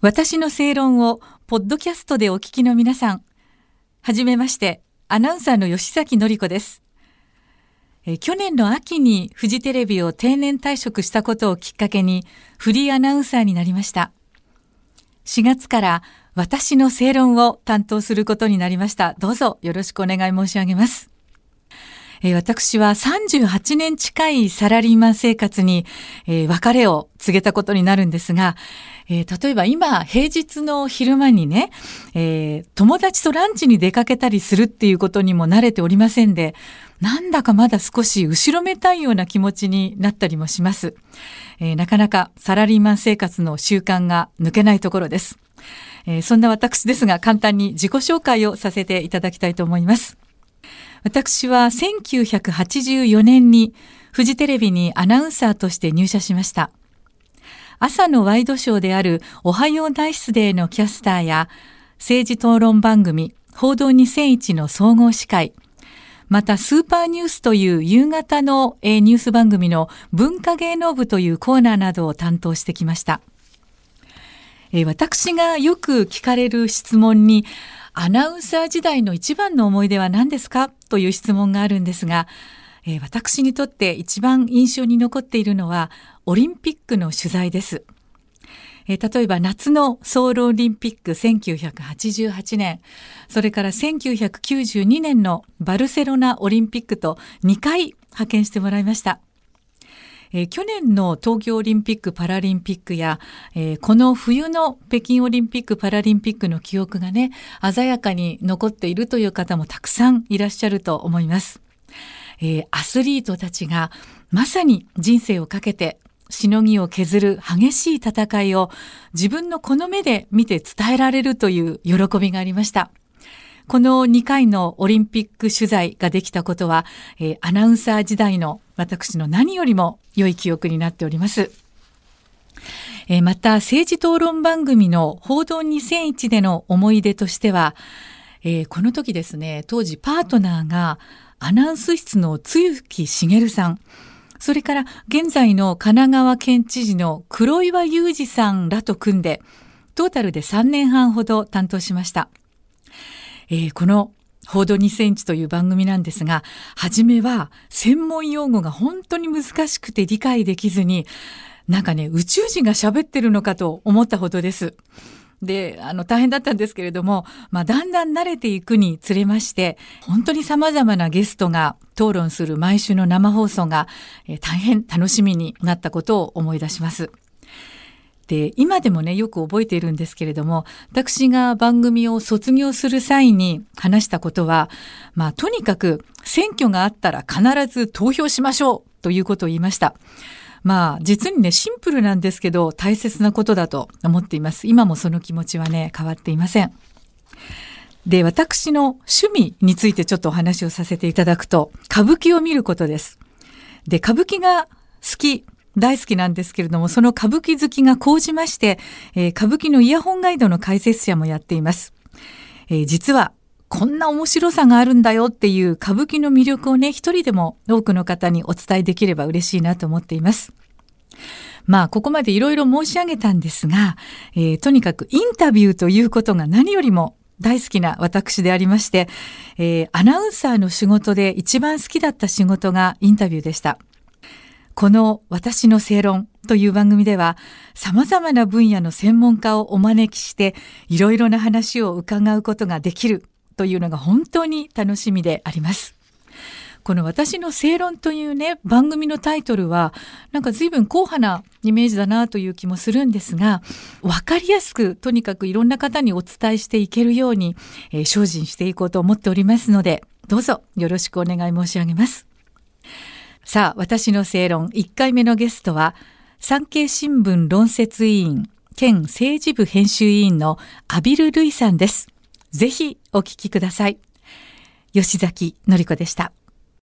私の正論をポッドキャストでお聞きの皆さん、はじめまして、アナウンサーの吉崎のり子です。え去年の秋にフジテレビを定年退職したことをきっかけにフリーアナウンサーになりました。4月から私の正論を担当することになりました。どうぞよろしくお願い申し上げます。私は38年近いサラリーマン生活に、別れを告げたことになるんですが、例えば今、平日の昼間にね、友達とランチに出かけたりするっていうことにも慣れておりませんで、なんだかまだ少し後ろめたいような気持ちになったりもします。なかなかサラリーマン生活の習慣が抜けないところです。そんな私ですが簡単に自己紹介をさせていただきたいと思います。私は1984年にフジテレビにアナウンサーとして入社しました。朝のワイドショーであるおはようナイスデーのキャスターや政治討論番組報道2001の総合司会、またスーパーニュースという夕方のニュース番組の文化芸能部というコーナーなどを担当してきました。私がよく聞かれる質問にアナウンサー時代の一番の思い出は何ですか？という質問があるんですが、えー、私にとって一番印象に残っているのはオリンピックの取材です。えー、例えば夏のソウルオリンピック1988年、それから1992年のバルセロナオリンピックと2回派遣してもらいました。えー、去年の東京オリンピック・パラリンピックや、えー、この冬の北京オリンピック・パラリンピックの記憶がね、鮮やかに残っているという方もたくさんいらっしゃると思います。えー、アスリートたちがまさに人生をかけてしのぎを削る激しい戦いを自分のこの目で見て伝えられるという喜びがありました。この2回のオリンピック取材ができたことは、えー、アナウンサー時代の私の何よりも良い記憶になっております。えー、また、政治討論番組の報道2001での思い出としては、えー、この時ですね、当時パートナーがアナウンス室の露木茂さん、それから現在の神奈川県知事の黒岩祐二さんらと組んで、トータルで3年半ほど担当しました。えー、この報道2センチという番組なんですが、初めは専門用語が本当に難しくて理解できずに、なんかね、宇宙人が喋ってるのかと思ったほどです。で、あの、大変だったんですけれども、まあ、だんだん慣れていくにつれまして、本当に様々なゲストが討論する毎週の生放送が、えー、大変楽しみになったことを思い出します。で、今でもね、よく覚えているんですけれども、私が番組を卒業する際に話したことは、まあ、とにかく選挙があったら必ず投票しましょうということを言いました。まあ、実にね、シンプルなんですけど、大切なことだと思っています。今もその気持ちはね、変わっていません。で、私の趣味についてちょっとお話をさせていただくと、歌舞伎を見ることです。で、歌舞伎が好き大好きなんですけれども、その歌舞伎好きが高じまして、えー、歌舞伎のイヤホンガイドの解説者もやっています。えー、実は、こんな面白さがあるんだよっていう歌舞伎の魅力をね、一人でも多くの方にお伝えできれば嬉しいなと思っています。まあ、ここまでいろいろ申し上げたんですが、えー、とにかくインタビューということが何よりも大好きな私でありまして、えー、アナウンサーの仕事で一番好きだった仕事がインタビューでした。この私の正論という番組では様々な分野の専門家をお招きしていろいろな話を伺うことができるというのが本当に楽しみであります。この私の正論というね、番組のタイトルは、なんか随分硬派なイメージだなという気もするんですが、わかりやすくとにかくいろんな方にお伝えしていけるように、えー、精進していこうと思っておりますので、どうぞよろしくお願い申し上げます。さあ、私の正論1回目のゲストは、産経新聞論説委員県政治部編集委員のアビル・ルイさんです。ぜひお聞きください。吉崎のりこでした。